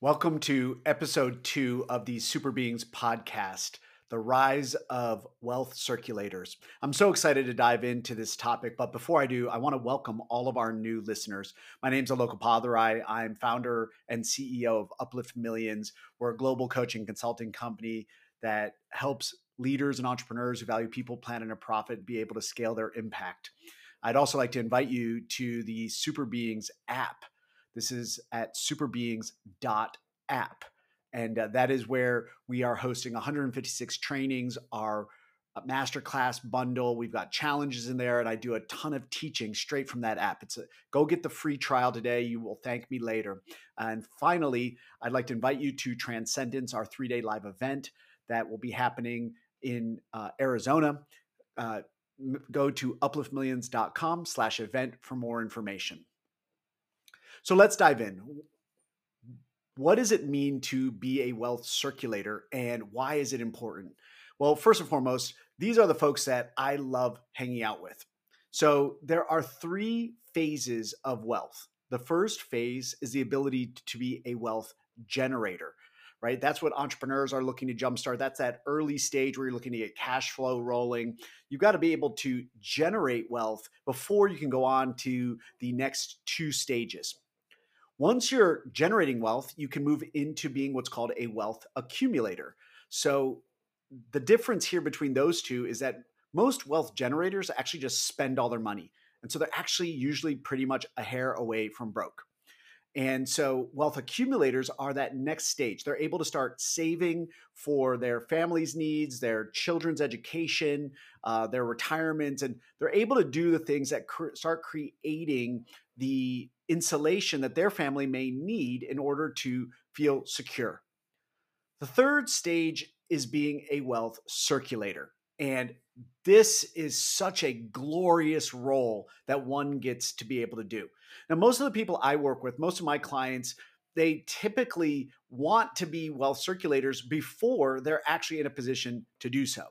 Welcome to episode two of the Super Beings podcast, the rise of wealth circulators. I'm so excited to dive into this topic, but before I do, I want to welcome all of our new listeners. My name is Alok Appadurai. I'm founder and CEO of Uplift Millions. We're a global coaching consulting company that helps leaders and entrepreneurs who value people, planet, and a profit be able to scale their impact. I'd also like to invite you to the Super Beings app this is at superbeings.app. And uh, that is where we are hosting 156 trainings, our uh, masterclass bundle. We've got challenges in there, and I do a ton of teaching straight from that app. It's a go get the free trial today. You will thank me later. And finally, I'd like to invite you to Transcendence, our three day live event that will be happening in uh, Arizona. Uh, go to upliftmillions.com slash event for more information. So let's dive in. What does it mean to be a wealth circulator and why is it important? Well, first and foremost, these are the folks that I love hanging out with. So there are three phases of wealth. The first phase is the ability to be a wealth generator, right? That's what entrepreneurs are looking to jumpstart. That's that early stage where you're looking to get cash flow rolling. You've got to be able to generate wealth before you can go on to the next two stages. Once you're generating wealth, you can move into being what's called a wealth accumulator. So the difference here between those two is that most wealth generators actually just spend all their money. And so they're actually usually pretty much a hair away from broke. And so wealth accumulators are that next stage. They're able to start saving for their family's needs, their children's education, uh, their retirement, and they're able to do the things that cr- start creating the insulation that their family may need in order to feel secure. The third stage is being a wealth circulator. And this is such a glorious role that one gets to be able to do. Now, most of the people I work with, most of my clients, they typically want to be wealth circulators before they're actually in a position to do so.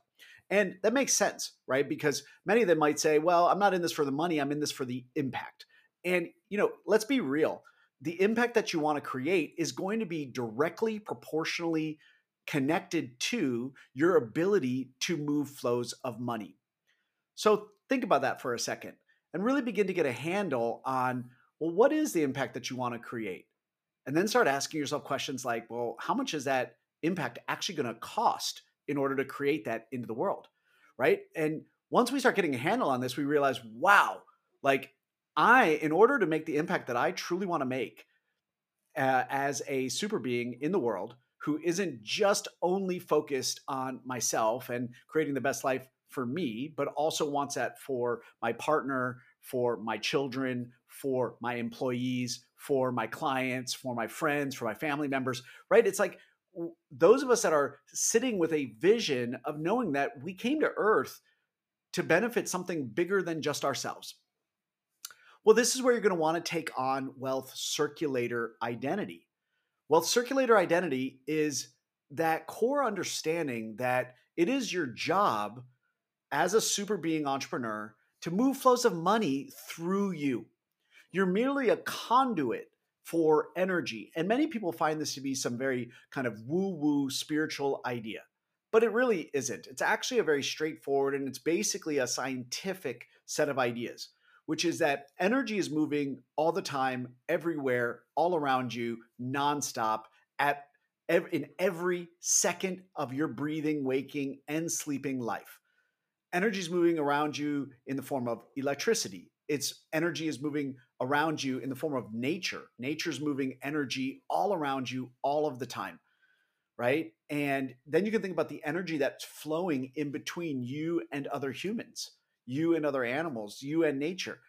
And that makes sense, right? Because many of them might say, well, I'm not in this for the money, I'm in this for the impact. And, you know, let's be real. The impact that you want to create is going to be directly proportionally connected to your ability to move flows of money. So think about that for a second and really begin to get a handle on well, what is the impact that you want to create? And then start asking yourself questions like, well, how much is that impact actually going to cost in order to create that into the world? Right. And once we start getting a handle on this, we realize, wow, like I, in order to make the impact that I truly want to make uh, as a super being in the world, who isn't just only focused on myself and creating the best life for me, but also wants that for my partner, for my children, for my employees, for my clients, for my friends, for my family members, right? It's like those of us that are sitting with a vision of knowing that we came to earth to benefit something bigger than just ourselves. Well, this is where you're going to want to take on wealth circulator identity. Wealth circulator identity is that core understanding that it is your job as a super being entrepreneur to move flows of money through you. You're merely a conduit for energy. And many people find this to be some very kind of woo woo spiritual idea, but it really isn't. It's actually a very straightforward and it's basically a scientific set of ideas which is that energy is moving all the time, everywhere, all around you, nonstop, at in every second of your breathing, waking, and sleeping life. Energy is moving around you in the form of electricity. Its energy is moving around you in the form of nature. Nature's moving energy all around you all of the time, right? And then you can think about the energy that's flowing in between you and other humans you and other animals, you and nature.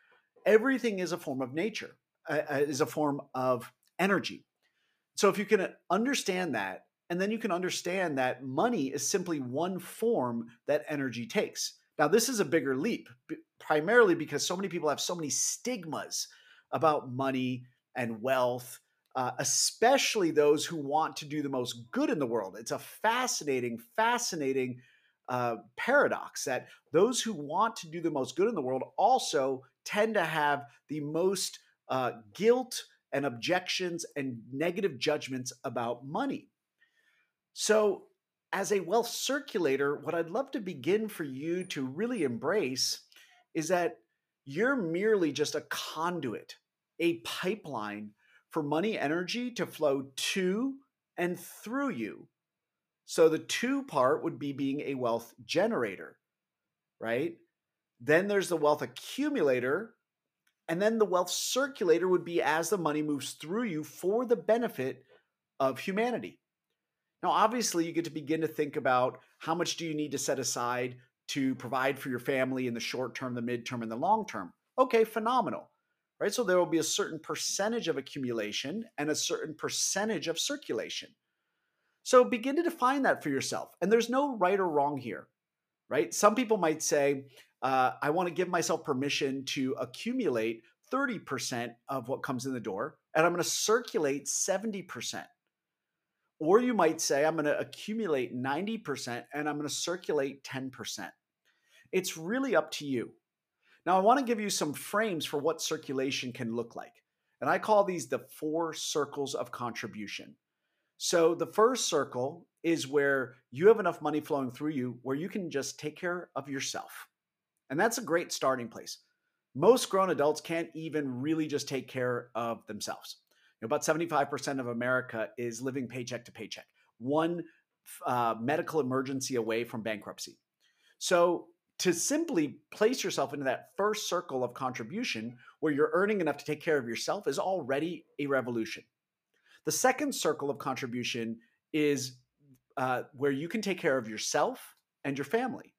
Everything is a form of nature, uh, uh, is a form of energy. So if you can understand that, and then you can understand that money is simply one form that energy takes. Now, this is a bigger leap, primarily because so many people have so many stigmas about money and wealth, uh, especially those who want to do the most good in the world. It's a fascinating, fascinating uh, paradox that those who want to do the most good in the world also tend to have the most uh, guilt and objections and negative judgments about money. So, as a wealth circulator, what I'd love to begin for you to really embrace is that you're merely just a conduit, a pipeline for money energy to flow to and through you. So the two part would be being a wealth generator, right? Then there's the wealth accumulator. And then the wealth circulator would be as the money moves through you for the benefit of humanity. Now, obviously, you get to begin to think about how much do you need to set aside to provide for your family in the short term, the midterm, and the long term. Okay, phenomenal. Right? So there will be a certain percentage of accumulation and a certain percentage of circulation. So begin to define that for yourself. And there's no right or wrong here, right? Some people might say, uh, I want to give myself permission to accumulate 30% of what comes in the door, and I'm going to circulate 70%. Or you might say, I'm going to accumulate 90% and I'm going to circulate 10%. It's really up to you. Now, I want to give you some frames for what circulation can look like. And I call these the four circles of contribution. So, the first circle is where you have enough money flowing through you where you can just take care of yourself. And that's a great starting place. Most grown adults can't even really just take care of themselves. You know, about 75% of America is living paycheck to paycheck, one uh, medical emergency away from bankruptcy. So, to simply place yourself into that first circle of contribution where you're earning enough to take care of yourself is already a revolution. The second circle of contribution is uh, where you can take care of yourself and your family.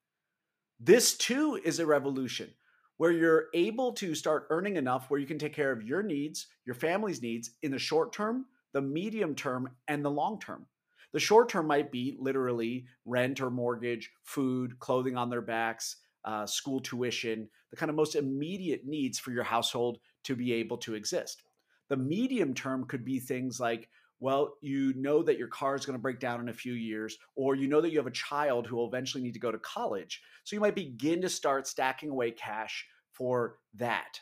This too is a revolution where you're able to start earning enough where you can take care of your needs, your family's needs in the short term, the medium term, and the long term. The short term might be literally rent or mortgage, food, clothing on their backs, uh, school tuition, the kind of most immediate needs for your household to be able to exist. The medium term could be things like, well, you know that your car is going to break down in a few years, or you know that you have a child who will eventually need to go to college. So you might begin to start stacking away cash for that.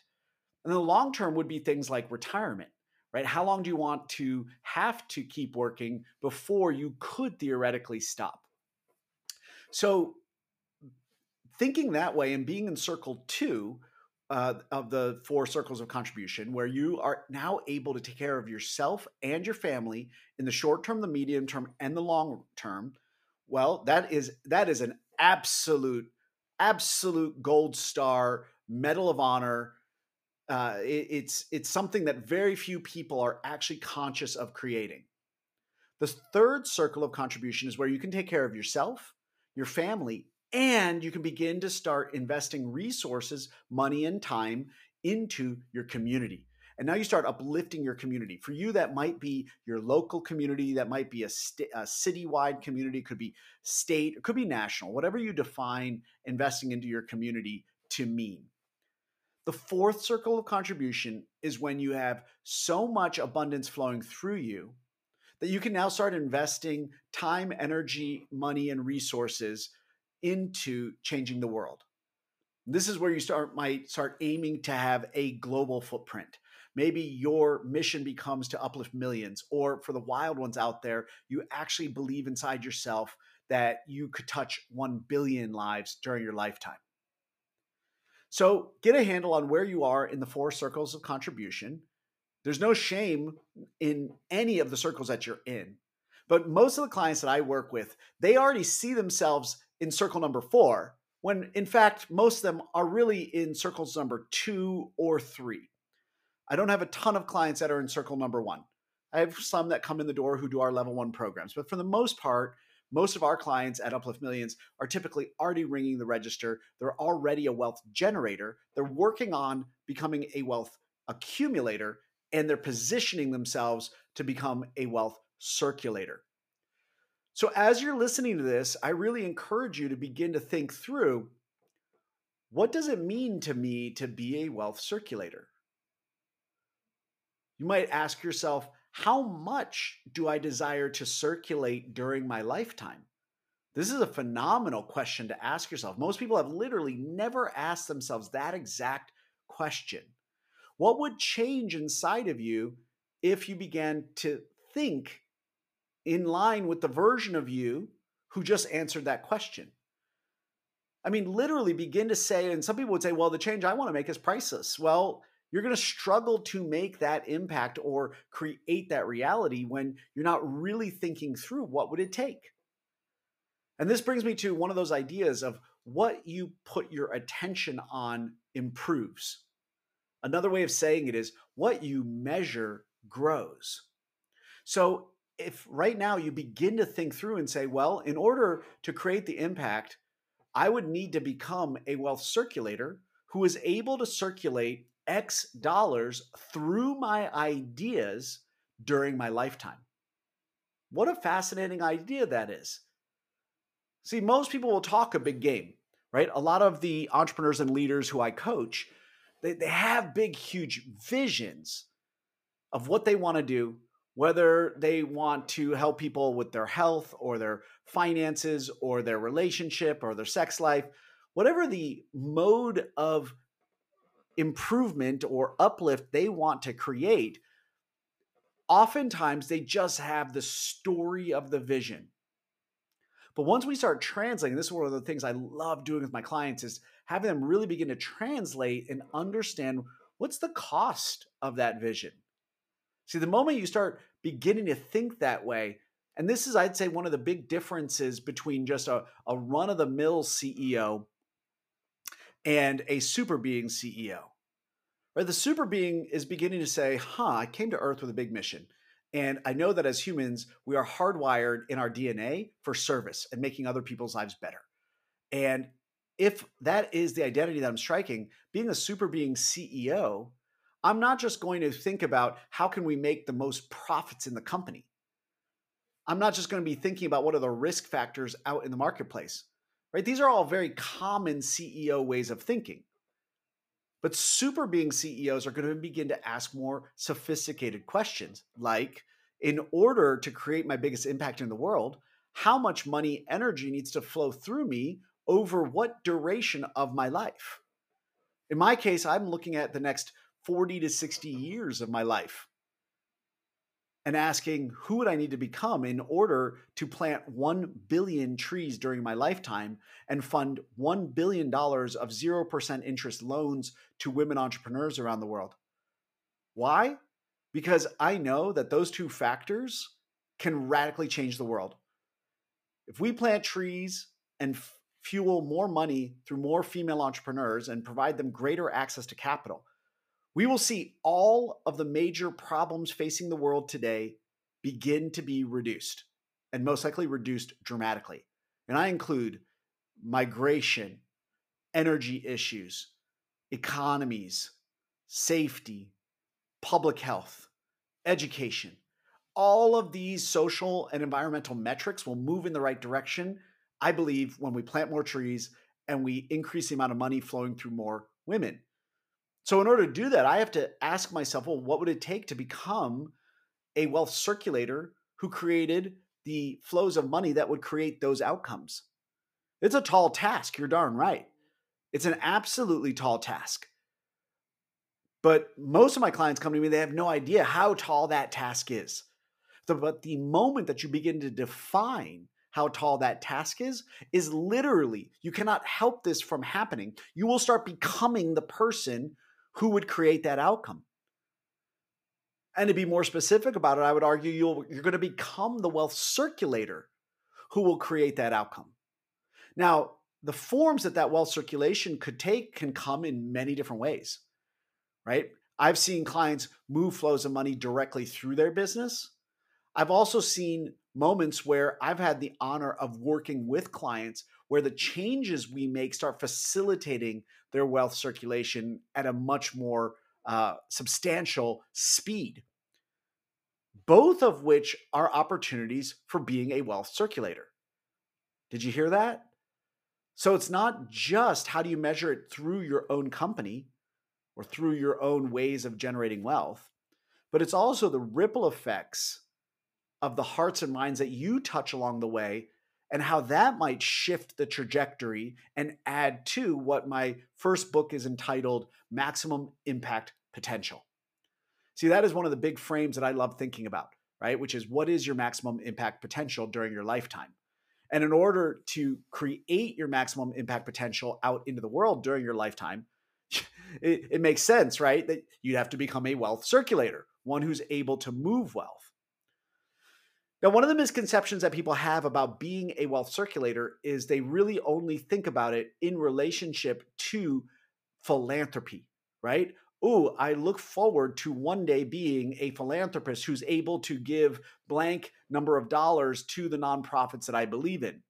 And the long term would be things like retirement right? How long do you want to have to keep working before you could theoretically stop? So, thinking that way and being in circle two uh, of the four circles of contribution, where you are now able to take care of yourself and your family in the short term, the medium term, and the long term, well, that is that is an absolute, absolute gold star medal of honor uh, it, it's it's something that very few people are actually conscious of creating. The third circle of contribution is where you can take care of yourself, your family, and you can begin to start investing resources, money, and time into your community. And now you start uplifting your community. For you, that might be your local community, that might be a, st- a citywide community, could be state, it could be national, whatever you define investing into your community to mean. The fourth circle of contribution is when you have so much abundance flowing through you that you can now start investing time, energy, money, and resources into changing the world. This is where you start might start aiming to have a global footprint. Maybe your mission becomes to uplift millions, or for the wild ones out there, you actually believe inside yourself that you could touch 1 billion lives during your lifetime. So get a handle on where you are in the four circles of contribution. There's no shame in any of the circles that you're in. But most of the clients that I work with, they already see themselves in circle number four, when in fact, most of them are really in circles number two or three. I don't have a ton of clients that are in circle number one. I have some that come in the door who do our level one programs, but for the most part, most of our clients at Uplift Millions are typically already ringing the register. They're already a wealth generator. They're working on becoming a wealth accumulator and they're positioning themselves to become a wealth circulator. So, as you're listening to this, I really encourage you to begin to think through what does it mean to me to be a wealth circulator? You might ask yourself, how much do I desire to circulate during my lifetime? This is a phenomenal question to ask yourself. Most people have literally never asked themselves that exact question. What would change inside of you if you began to think in line with the version of you who just answered that question. I mean, literally begin to say, and some people would say, well, the change I want to make is priceless. Well, you're going to struggle to make that impact or create that reality when you're not really thinking through what would it take. And this brings me to one of those ideas of what you put your attention on improves. Another way of saying it is what you measure grows. So if right now you begin to think through and say, well, in order to create the impact, I would need to become a wealth circulator who is able to circulate X dollars through my ideas during my lifetime. What a fascinating idea that is. See, most people will talk a big game, right? A lot of the entrepreneurs and leaders who I coach, they, they have big, huge visions of what they want to do, whether they want to help people with their health or their finances or their relationship or their sex life, whatever the mode of improvement or uplift they want to create, oftentimes they just have the story of the vision. But once we start translating, this is one of the things I love doing with my clients is having them really begin to translate and understand what's the cost of that vision. See, the moment you start beginning to think that way, and this is, I'd say, one of the big differences between just a, a run of the mill CEO and a super being CEO. Right? The super being is beginning to say, huh, I came to Earth with a big mission. And I know that as humans, we are hardwired in our DNA for service and making other people's lives better. And if that is the identity that I'm striking, being a super being CEO, I'm not just going to think about how can we make the most profits in the company. I'm not just going to be thinking about what are the risk factors out in the marketplace right? These are all very common CEO ways of thinking. But super being CEOs are going to begin to ask more sophisticated questions like, in order to create my biggest impact in the world, how much money, energy needs to flow through me over what duration of my life? In my case, I'm looking at the next 40 to 60 years of my life and asking who would I need to become in order to plant 1 billion trees during my lifetime and fund $1 billion of 0% interest loans to women entrepreneurs around the world. Why? Because I know that those two factors can radically change the world. If we plant trees and fuel more money through more female entrepreneurs and provide them greater access to capital, we will see all of the major problems facing the world today begin to be reduced and most likely reduced dramatically. And I include migration, energy issues, economies, safety, public health, education. All of these social and environmental metrics will move in the right direction, I believe, when we plant more trees and we increase the amount of money flowing through more women. So, in order to do that, I have to ask myself, well, what would it take to become a wealth circulator who created the flows of money that would create those outcomes? It's a tall task. You're darn right. It's an absolutely tall task. But most of my clients come to me, they have no idea how tall that task is. But the moment that you begin to define how tall that task is, is literally, you cannot help this from happening. You will start becoming the person who would create that outcome. And to be more specific about it, I would argue you'll, you're going to become the wealth circulator who will create that outcome. Now, the forms that that wealth circulation could take can come in many different ways, right? I've seen clients move flows of money directly through their business. I've also seen moments where I've had the honor of working with clients where the changes we make start facilitating their wealth circulation at a much more uh, substantial speed. Both of which are opportunities for being a wealth circulator. Did you hear that? So it's not just how do you measure it through your own company or through your own ways of generating wealth, but it's also the ripple effects of the hearts and minds that you touch along the way and how that might shift the trajectory and add to what my first book is entitled Maximum Impact Potential. See, that is one of the big frames that I love thinking about, right? Which is what is your maximum impact potential during your lifetime? And in order to create your maximum impact potential out into the world during your lifetime, it, it, makes sense, right? That you'd have to become a wealth circulator, one who's able to move wealth. Now, one of the misconceptions that people have about being a wealth circulator is they really only think about it in relationship to philanthropy, right? Oh, I look forward to one day being a philanthropist who's able to give blank number of dollars to the nonprofits that I believe in.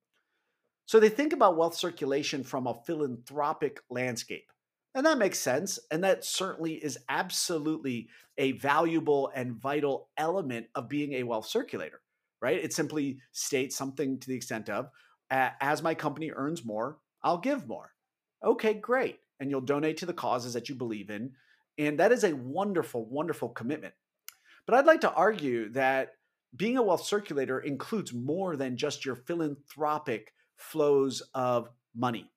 So they think about wealth circulation from a philanthropic landscape. And that makes sense. And that certainly is absolutely a valuable and vital element of being a wealth circulator, right? It simply states something to the extent of as my company earns more, I'll give more. Okay, great. And you'll donate to the causes that you believe in. And that is a wonderful, wonderful commitment. But I'd like to argue that being a wealth circulator includes more than just your philanthropic flows of money.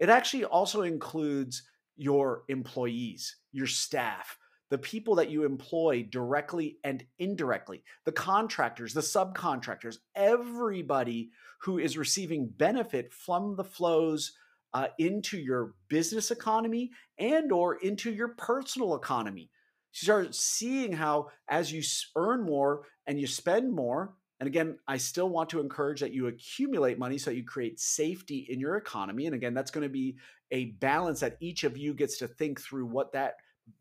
It actually also includes your employees, your staff, the people that you employ directly and indirectly, the contractors, the subcontractors, everybody who is receiving benefit from the flows uh, into your business economy and or into your personal economy. You start seeing how as you earn more and you spend more, and again, I still want to encourage that you accumulate money so you create safety in your economy. And again, that's going to be a balance that each of you gets to think through what that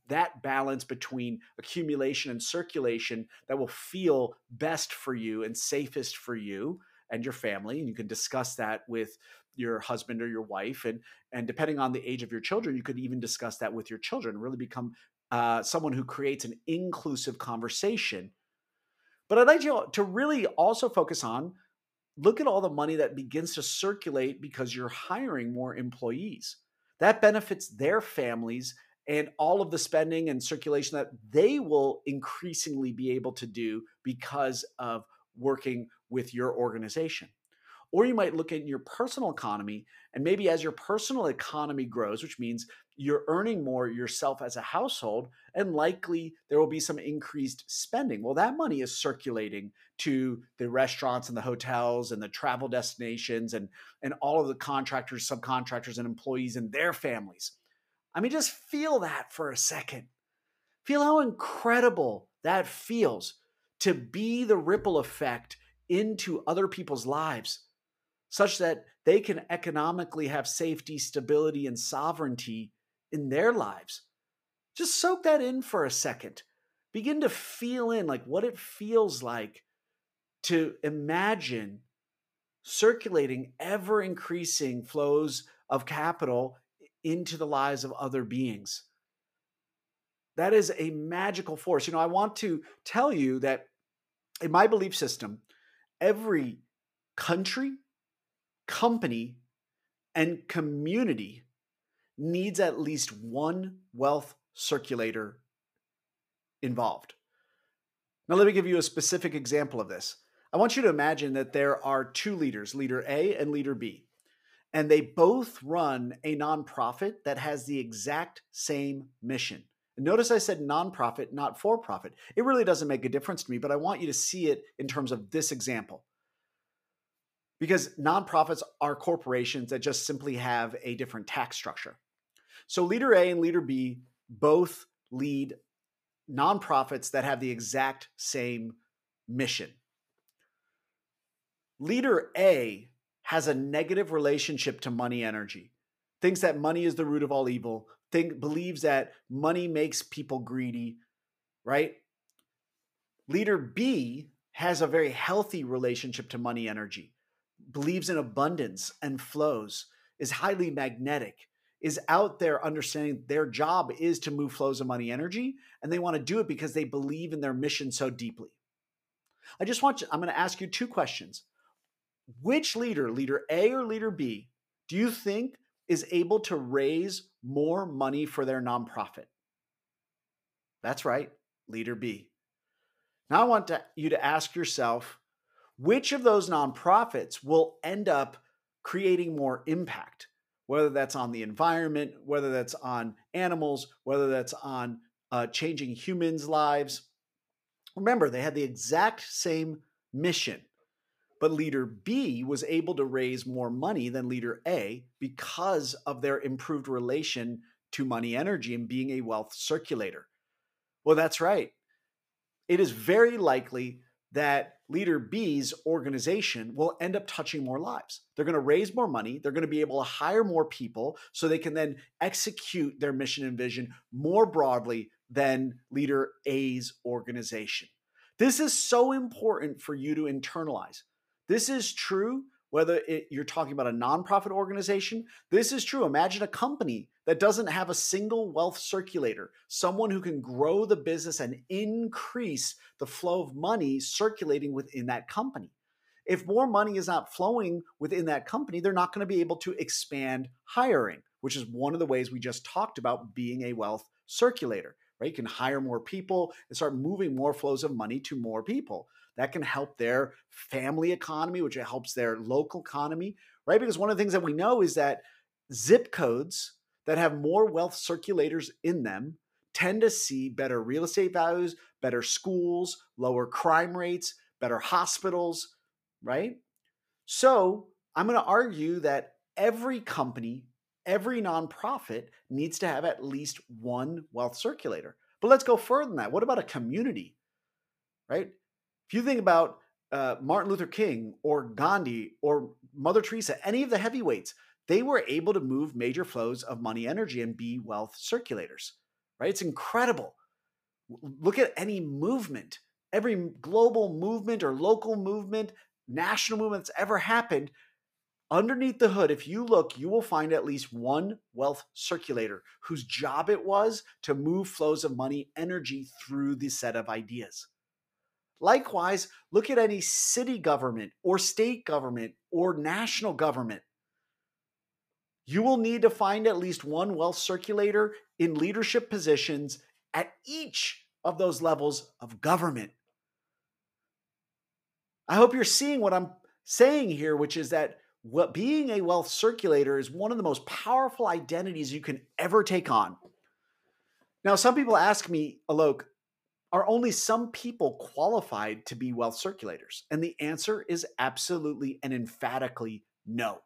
that balance between accumulation and circulation that will feel best for you and safest for you and your family and you can discuss that with your husband or your wife and and depending on the age of your children you could even discuss that with your children really become uh, someone who creates an inclusive conversation but I'd like you to really also focus on look at all the money that begins to circulate because you're hiring more employees. That benefits their families and all of the spending and circulation that they will increasingly be able to do because of working with your organization. Or you might look at your personal economy, and maybe as your personal economy grows, which means you're earning more yourself as a household, and likely there will be some increased spending. Well, that money is circulating to the restaurants and the hotels and the travel destinations and, and all of the contractors, subcontractors, and employees and their families. I mean, just feel that for a second. Feel how incredible that feels to be the ripple effect into other people's lives such that they can economically have safety, stability, and sovereignty in their lives. Just soak that in for a second. Begin to feel in like what it feels like to imagine circulating ever increasing flows of capital into the lives of other beings. That is a magical force. You know, I want to tell you that in my belief system, every country, company, and community needs at least one wealth circulator involved. Now, let me give you a specific example of this. I want you to imagine that there are two leaders, leader A and leader B, and they both run a nonprofit that has the exact same mission. Notice I said nonprofit, not for profit. It really doesn't make a difference to me, but I want you to see it in terms of this example because nonprofits are corporations that just simply have a different tax structure. So, leader A and leader B both lead nonprofits that have the exact same mission. Leader A has a negative relationship to money energy, thinks that money is the root of all evil, think, believes that money makes people greedy, right? Leader B has a very healthy relationship to money energy believes in abundance and flows, is highly magnetic, is out there understanding their job is to move flows of money energy, and they want to do it because they believe in their mission so deeply. I just want you, I'm going to ask you two questions. Which leader, leader A or leader B, do you think is able to raise more money for their nonprofit? That's right, leader B. Now I want to, you to ask yourself which of those nonprofits will end up creating more impact, whether that's on the environment, whether that's on animals, whether that's on uh, changing humans' lives. Remember, they had the exact same mission, but leader B was able to raise more money than leader A because of their improved relation to money energy and being a wealth circulator. Well, that's right. It is very likely that leader B's organization will end up touching more lives. They're going to raise more money. They're going to be able to hire more people so they can then execute their mission and vision more broadly than leader A's organization. This is so important for you to internalize. This is true whether it, you're talking about a nonprofit organization. This is true. Imagine a company that doesn't have a single wealth circulator, someone who can grow the business and increase the flow of money circulating within that company. If more money is not flowing within that company, they're not going to be able to expand hiring, which is one of the ways we just talked about being a wealth circulator, right? You can hire more people and start moving more flows of money to more people that can help their family economy, which helps their local economy, right? Because one of the things that we know is that zip codes that have more wealth circulators in them tend to see better real estate values, better schools, lower crime rates, better hospitals, right? So I'm going to argue that every company, every nonprofit needs to have at least one wealth circulator. But let's go further than that. What about a community, right? If you think about uh, Martin Luther King or Gandhi or Mother Teresa, any of the heavyweights, they were able to move major flows of money energy and be wealth circulators, right? It's incredible. Look at any movement, every global movement or local movement, national movement that's ever happened. Underneath the hood, if you look, you will find at least one wealth circulator whose job it was to move flows of money energy through the set of ideas. Likewise, look at any city government or state government or national government. You will need to find at least one wealth circulator in leadership positions at each of those levels of government. I hope you're seeing what I'm saying here, which is that what being a wealth circulator is one of the most powerful identities you can ever take on. Now, some people ask me, Alok, are only some people qualified to be wealth circulators? And the answer is absolutely and emphatically no.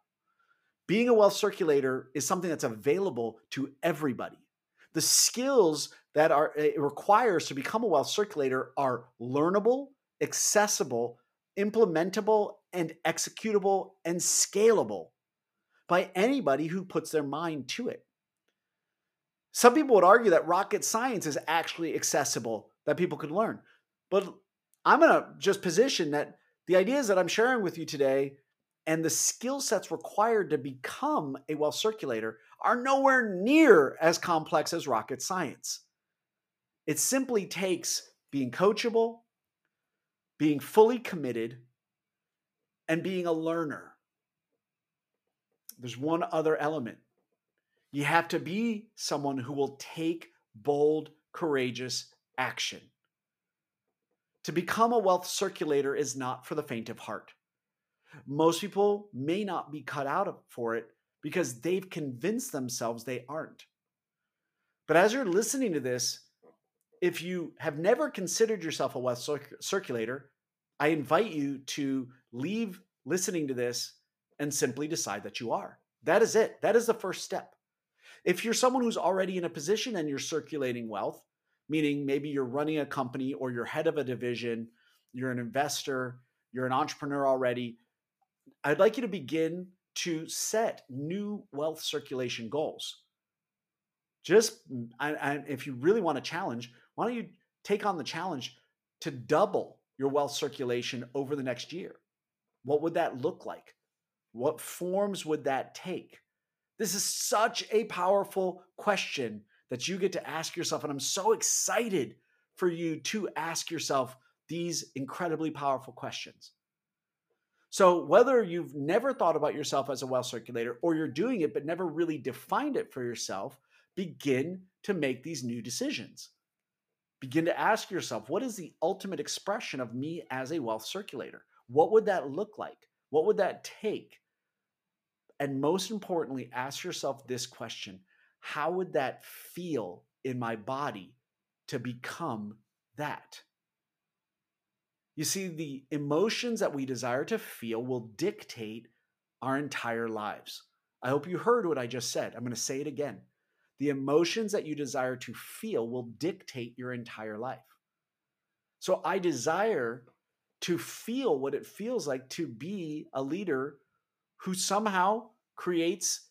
Being a wealth circulator is something that's available to everybody. The skills that are eh, it requires to become a wealth circulator are learnable, accessible, implementable, and executable and scalable by anybody who puts their mind to it. Some people would argue that rocket science is actually accessible that people could learn. But I'm going to just position that the ideas that I'm sharing with you today and the skill sets required to become a wealth circulator are nowhere near as complex as rocket science. It simply takes being coachable, being fully committed, and being a learner. There's one other element. You have to be someone who will take bold, courageous action. To become a wealth circulator is not for the faint of heart. Most people may not be cut out for it because they've convinced themselves they aren't. But as you're listening to this, if you have never considered yourself a wealth circulator, I invite you to leave listening to this and simply decide that you are. That is it. That is the first step. If you're someone who's already in a position and you're circulating wealth, meaning maybe you're running a company or you're head of a division, you're an investor, you're an entrepreneur already, I'd like you to begin to set new wealth circulation goals. Just I, I, if you really want a challenge, why don't you take on the challenge to double your wealth circulation over the next year? What would that look like? What forms would that take? This is such a powerful question that you get to ask yourself. And I'm so excited for you to ask yourself these incredibly powerful questions. So, whether you've never thought about yourself as a wealth circulator or you're doing it but never really defined it for yourself, begin to make these new decisions. Begin to ask yourself what is the ultimate expression of me as a wealth circulator? What would that look like? What would that take? And most importantly, ask yourself this question how would that feel in my body to become that. You see, the emotions that we desire to feel will dictate our entire lives. I hope you heard what I just said. I'm going to say it again. The emotions that you desire to feel will dictate your entire life. So I desire to feel what it feels like to be a leader who somehow creates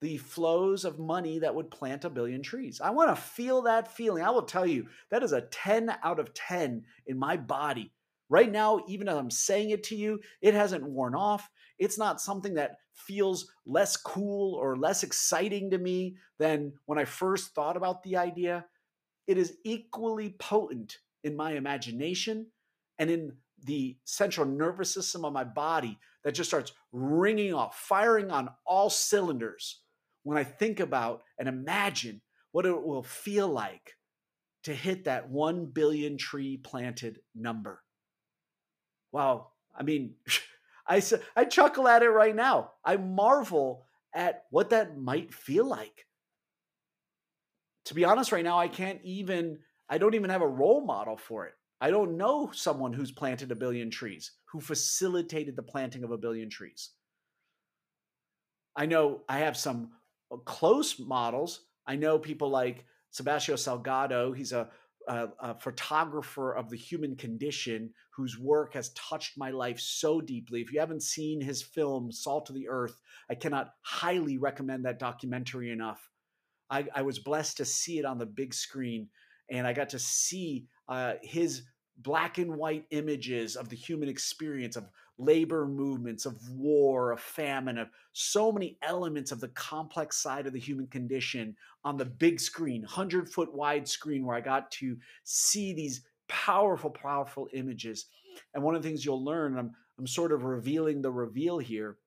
the flows of money that would plant a billion trees. I want to feel that feeling. I will tell you, that is a 10 out of 10 in my body. Right now, even as I'm saying it to you, it hasn't worn off. It's not something that feels less cool or less exciting to me than when I first thought about the idea. It is equally potent in my imagination and in the central nervous system of my body that just starts ringing off, firing on all cylinders when I think about and imagine what it will feel like to hit that 1 billion tree planted number. Wow. I mean, I, I chuckle at it right now. I marvel at what that might feel like. To be honest, right now, I can't even, I don't even have a role model for it. I don't know someone who's planted a billion trees, who facilitated the planting of a billion trees. I know I have some close models. I know people like Sebastião Salgado. He's a, a, a, photographer of the human condition whose work has touched my life so deeply. If you haven't seen his film, Salt of the Earth, I cannot highly recommend that documentary enough. I, I was blessed to see it on the big screen, and I got to see uh, his black and white images of the human experience of labor movements of war of famine of so many elements of the complex side of the human condition on the big screen 100 foot wide screen where i got to see these powerful powerful images and one of the things you'll learn i'm, I'm sort of revealing the reveal here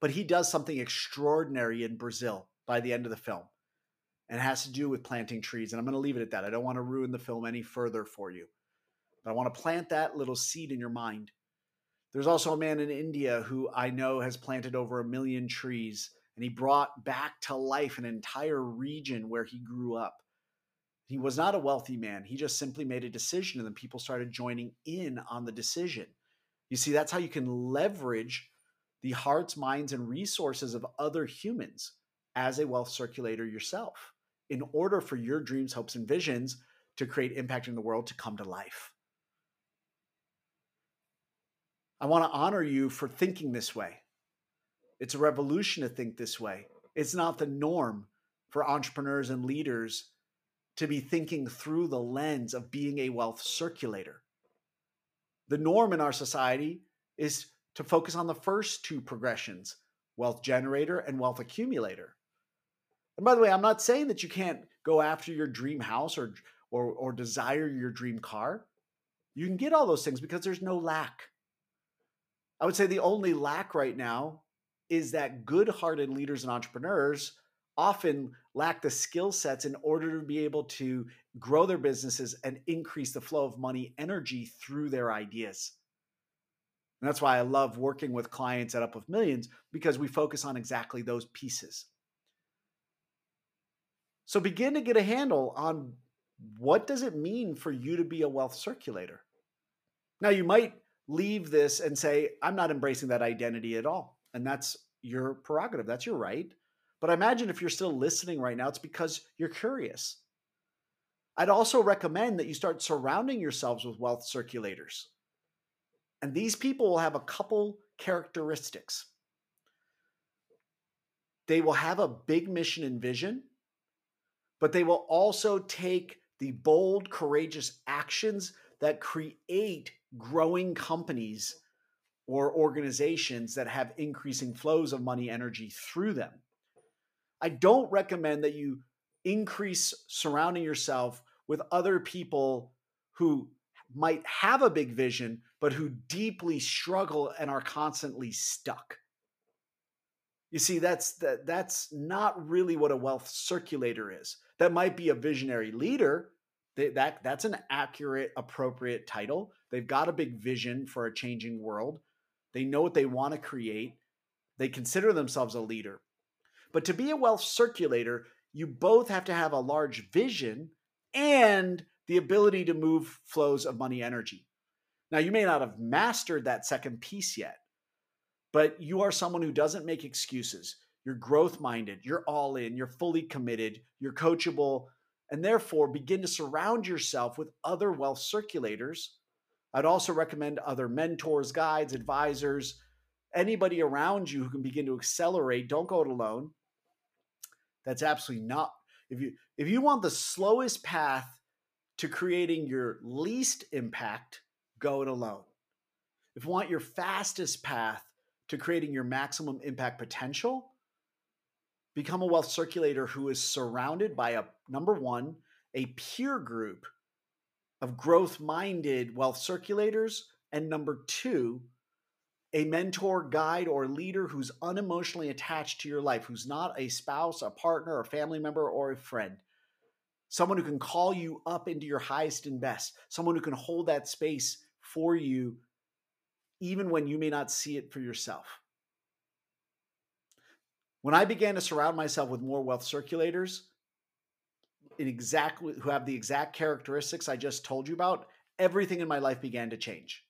but he does something extraordinary in brazil by the end of the film and it has to do with planting trees. And I'm going to leave it at that. I don't want to ruin the film any further for you, but I want to plant that little seed in your mind. There's also a man in India who I know has planted over a million trees, and he brought back to life an entire region where he grew up. He was not a wealthy man. He just simply made a decision, and then people started joining in on the decision. You see, that's how you can leverage the hearts, minds, and resources of other humans as a wealth circulator yourself in order for your dreams, hopes, and visions to create impact in the world to come to life. I want to honor you for thinking this way. It's a revolution to think this way. It's not the norm for entrepreneurs and leaders to be thinking through the lens of being a wealth circulator. The norm in our society is to focus on the first two progressions wealth generator and wealth accumulator. And by the way, I'm not saying that you can't go after your dream house or or or desire your dream car. You can get all those things because there's no lack. I would say the only lack right now is that good-hearted leaders and entrepreneurs often lack the skill sets in order to be able to grow their businesses and increase the flow of money energy through their ideas. And that's why I love working with clients at Uplift Millions because we focus on exactly those pieces. So begin to get a handle on what does it mean for you to be a wealth circulator? Now you might leave this and say I'm not embracing that identity at all. And that's your prerogative. That's your right. But I imagine if you're still listening right now it's because you're curious. I'd also recommend that you start surrounding yourselves with wealth circulators. And these people will have a couple characteristics. They will have a big mission and vision but they will also take the bold, courageous actions that create growing companies or organizations that have increasing flows of money energy through them. I don't recommend that you increase surrounding yourself with other people who might have a big vision, but who deeply struggle and are constantly stuck. You see, that's that, that's not really what a wealth circulator is that might be a visionary leader. They, that that's an accurate, appropriate title. They've got a big vision for a changing world. They know what they want to create. They consider themselves a leader. But to be a wealth circulator, you both have to have a large vision and the ability to move flows of money energy. Now, you may not have mastered that second piece yet, but you are someone who doesn't make excuses. You're growth minded, you're all in, you're fully committed, you're coachable, and therefore begin to surround yourself with other wealth circulators. I'd also recommend other mentors, guides, advisors, anybody around you who can begin to accelerate. Don't go it alone. That's absolutely not. If you if you want the slowest path to creating your least impact, go it alone. If you want your fastest path to creating your maximum impact potential, become a wealth circulator who is surrounded by a number one, a peer group of growth minded wealth circulators, and number two, a mentor, guide, or leader who's unemotionally attached to your life, who's not a spouse, a partner, a family member, or a friend. Someone who can call you up into your highest and best, someone who can hold that space for you, even when you may not see it for yourself. When I began to surround myself with more wealth circulators, in exactly who have the exact characteristics I just told you about, everything in my life began to change.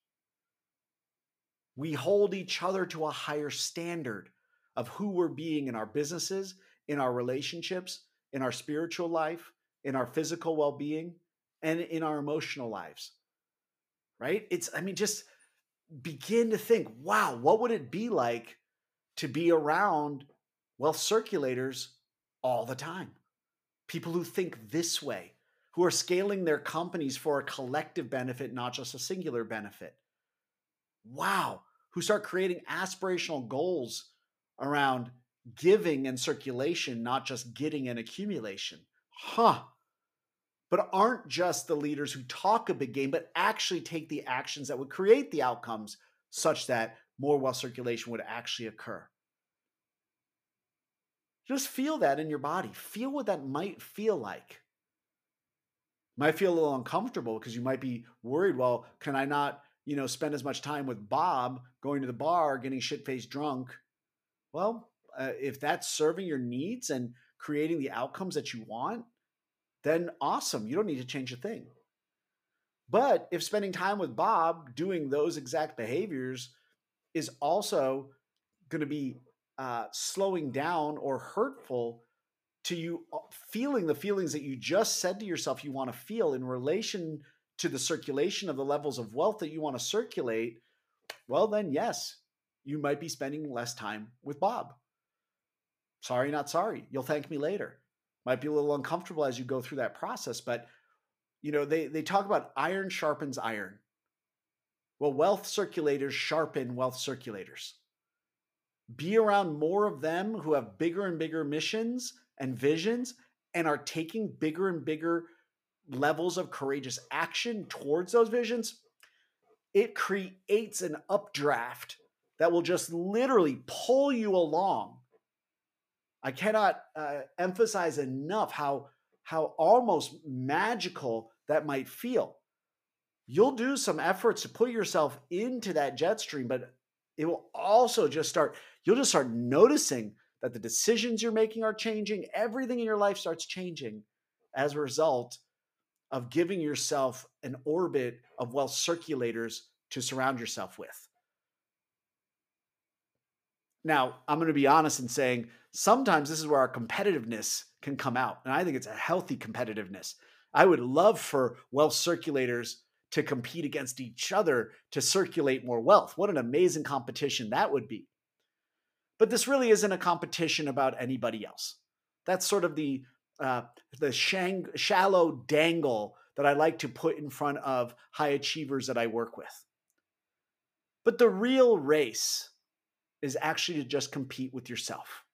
We hold each other to a higher standard of who we're being in our businesses, in our relationships, in our spiritual life, in our physical well being, and in our emotional lives. Right? It's, I mean, just begin to think wow, what would it be like to be around wealth circulators all the time. People who think this way, who are scaling their companies for a collective benefit, not just a singular benefit. Wow. Who start creating aspirational goals around giving and circulation, not just getting and accumulation. Huh. But aren't just the leaders who talk a big game, but actually take the actions that would create the outcomes such that more wealth circulation would actually occur. Just feel that in your body. Feel what that might feel like. Might feel a little uncomfortable because you might be worried, well, can I not, you know, spend as much time with Bob going to the bar, getting shit faced drunk? Well, uh, if that's serving your needs and creating the outcomes that you want, then awesome. You don't need to change a thing. But if spending time with Bob doing those exact behaviors is also going to be uh, slowing down or hurtful to you uh, feeling the feelings that you just said to yourself you want to feel in relation to the circulation of the levels of wealth that you want to circulate, well, then, yes, you might be spending less time with Bob. Sorry, not sorry. You'll thank me later. Might be a little uncomfortable as you go through that process, but you know, they, they talk about iron sharpens iron. Well, wealth circulators sharpen wealth circulators be around more of them who have bigger and bigger missions and visions and are taking bigger and bigger levels of courageous action towards those visions, it creates an updraft that will just literally pull you along. I cannot uh, emphasize enough how how almost magical that might feel. You'll do some efforts to put yourself into that jet stream, but it will also just start you'll just start noticing that the decisions you're making are changing. Everything in your life starts changing as a result of giving yourself an orbit of wealth circulators to surround yourself with. Now, I'm going to be honest in saying sometimes this is where our competitiveness can come out. And I think it's a healthy competitiveness. I would love for wealth circulators to compete against each other to circulate more wealth. What an amazing competition that would be. But this really isn't a competition about anybody else. That's sort of the uh, the shang- shallow dangle that I like to put in front of high achievers that I work with. But the real race is actually to just compete with yourself.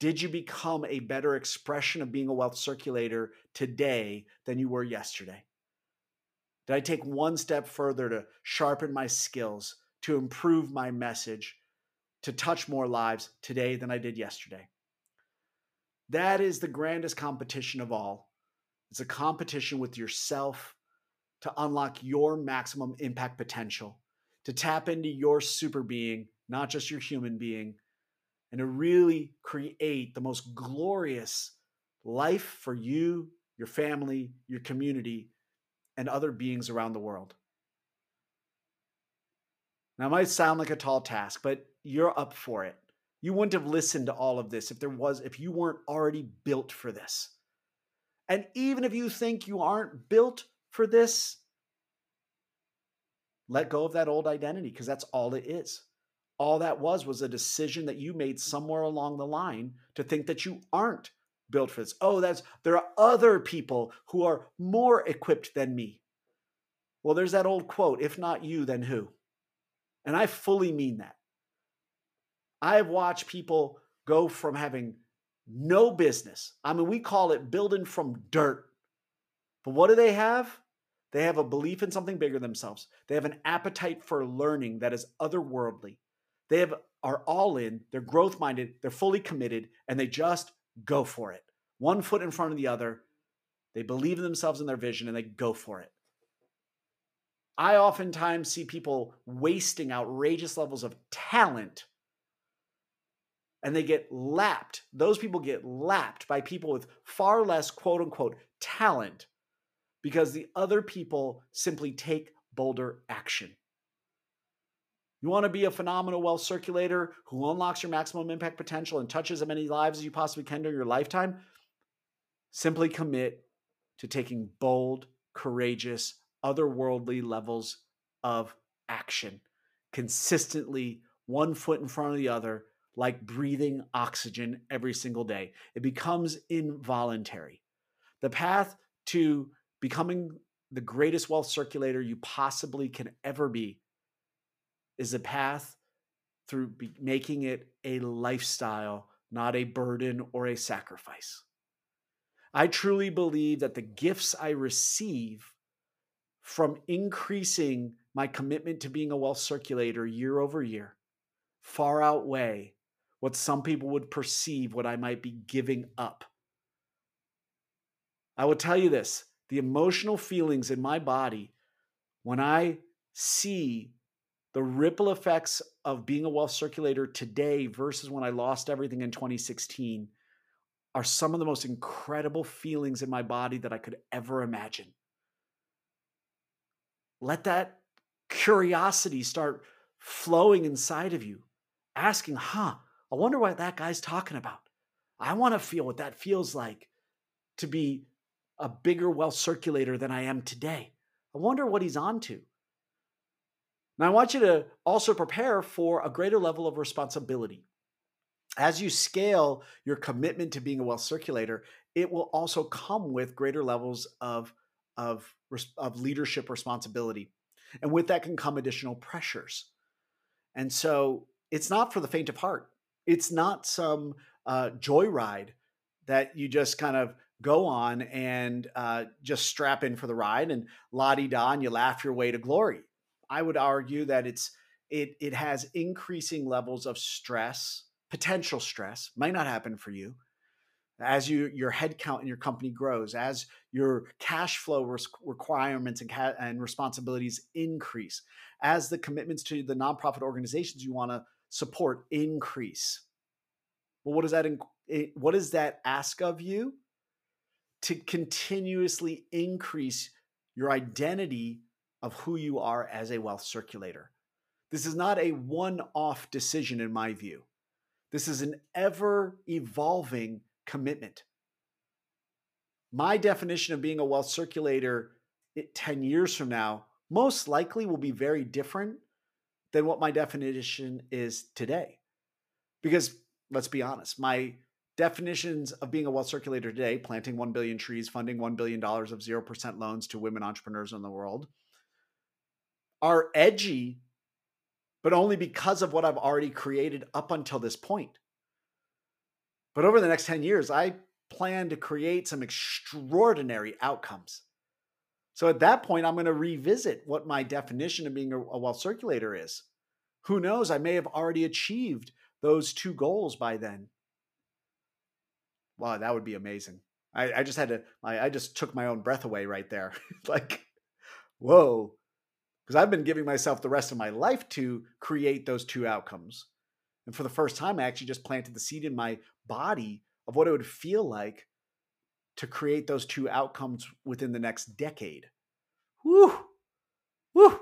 Did you become a better expression of being a wealth circulator today than you were yesterday? Did I take one step further to sharpen my skills, to improve my message, to touch more lives today than I did yesterday. That is the grandest competition of all. It's a competition with yourself to unlock your maximum impact potential, to tap into your super being, not just your human being, and to really create the most glorious life for you, your family, your community, and other beings around the world. Now, it might sound like a tall task, but you're up for it. You wouldn't have listened to all of this if there was if you weren't already built for this. And even if you think you aren't built for this, let go of that old identity because that's all it is. All that was was a decision that you made somewhere along the line to think that you aren't built for this. Oh, that's there are other people who are more equipped than me. Well, there's that old quote, if not you, then who? And I fully mean that. I've watched people go from having no business. I mean, we call it building from dirt. But what do they have? They have a belief in something bigger themselves. They have an appetite for learning that is otherworldly. They have are all in, they're growth minded, they're fully committed, and they just go for it. One foot in front of the other. They believe in themselves and their vision and they go for it. I oftentimes see people wasting outrageous levels of talent and they get lapped. Those people get lapped by people with far less quote unquote talent because the other people simply take bolder action. You want to be a phenomenal wealth circulator who unlocks your maximum impact potential and touches as many lives as you possibly can during your lifetime? Simply commit to taking bold, courageous, otherworldly levels of action, consistently, one foot in front of the other, like breathing oxygen every single day. It becomes involuntary. The path to becoming the greatest wealth circulator you possibly can ever be is a path through making it a lifestyle, not a burden or a sacrifice. I truly believe that the gifts I receive from increasing my commitment to being a wealth circulator year over year far outweigh what some people would perceive what I might be giving up. I will tell you this the emotional feelings in my body when I see the ripple effects of being a wealth circulator today versus when I lost everything in 2016 are some of the most incredible feelings in my body that I could ever imagine. Let that curiosity start flowing inside of you, asking, huh, I wonder what that guy's talking about. I want to feel what that feels like to be a bigger wealth circulator than I am today. I wonder what he's on to. Now, I want you to also prepare for a greater level of responsibility. As you scale your commitment to being a wealth circulator, it will also come with greater levels of, of, of leadership responsibility. And with that can come additional pressures. And so it's not for the faint of heart. It's not some uh, joyride that you just kind of go on and uh, just strap in for the ride and la di da and you laugh your way to glory. I would argue that it's it it has increasing levels of stress, potential stress, might not happen for you. As you your headcount in your company grows, as your cash flow res- requirements and, ca- and responsibilities increase, as the commitments to the nonprofit organizations you want to support increase. Well, what does that in- what does that ask of you? To continuously increase your identity of who you are as a wealth circulator. This is not a one off decision, in my view. This is an ever evolving commitment. My definition of being a wealth circulator eh, 10 years from now most likely will be very different than what my definition is today. Because let's be honest, my definitions of being a wealth circulator today, planting 1 billion trees, funding $1 billion of 0% loans to women entrepreneurs in the world, are edgy, but only because of what I've already created up until this point. But over the next 10 years, I plan to create some extraordinary outcomes. So at that point, I'm going to revisit what my definition of being a, wealth circulator is. Who knows? I may have already achieved those two goals by then. Wow, that would be amazing. I, I just had to, I, I just took my own breath away right there. like, whoa, because I've been giving myself the rest of my life to create those two outcomes. And for the first time, I actually just planted the seed in my body of what it would feel like to create those two outcomes within the next decade. Woo! Woo!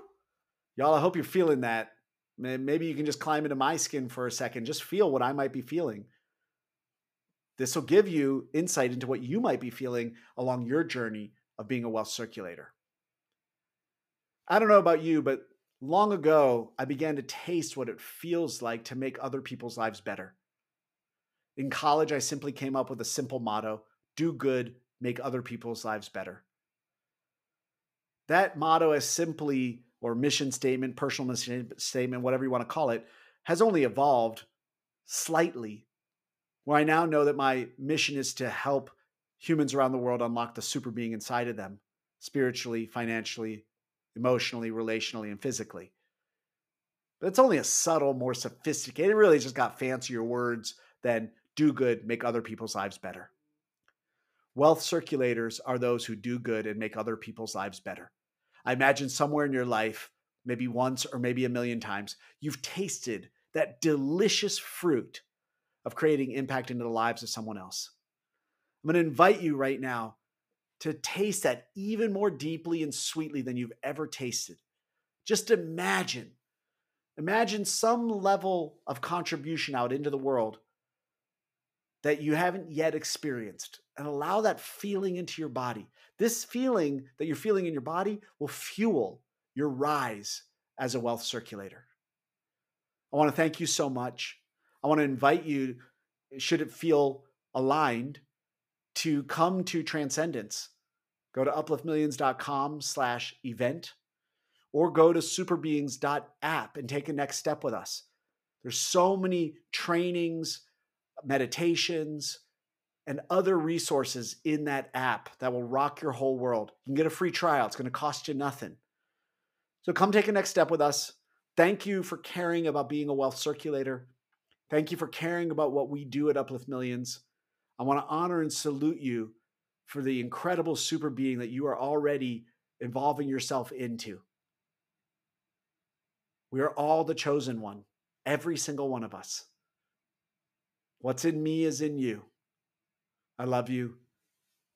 Y'all, I hope you're feeling that. Maybe you can just climb into my skin for a second, just feel what I might be feeling. This will give you insight into what you might be feeling along your journey of being a wealth circulator. I don't know about you, but long ago, I began to taste what it feels like to make other people's lives better. In college, I simply came up with a simple motto do good, make other people's lives better. That motto is simply, or mission statement, personal mission statement, whatever you want to call it, has only evolved slightly. Where I now know that my mission is to help humans around the world unlock the super being inside of them, spiritually, financially, emotionally, relationally, and physically. But it's only a subtle, more sophisticated, it really just got fancier words than do good, make other people's lives better. Wealth circulators are those who do good and make other people's lives better. I imagine somewhere in your life, maybe once or maybe a million times, you've tasted that delicious fruit of creating impact into the lives of someone else. I'm going to invite you right now to taste that even more deeply and sweetly than you've ever tasted. Just imagine, imagine some level of contribution out into the world that you haven't yet experienced and allow that feeling into your body. This feeling that you're feeling in your body will fuel your rise as a wealth circulator. I want to thank you so much. I want to invite you, should it feel aligned, to come to Transcendence. Go to upliftmillions.com slash event or go to superbeings.app and take a next step with us. There's so many trainings, meditations, and other resources in that app that will rock your whole world. You can get a free trial, it's going to cost you nothing. So come take a next step with us. Thank you for caring about being a wealth circulator. Thank you for caring about what we do at Uplift Millions. I want to honor and salute you for the incredible super being that you are already involving yourself into. We are all the chosen one, every single one of us. What's in me is in you. I love you.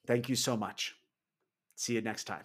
Thank you so much. See you next time.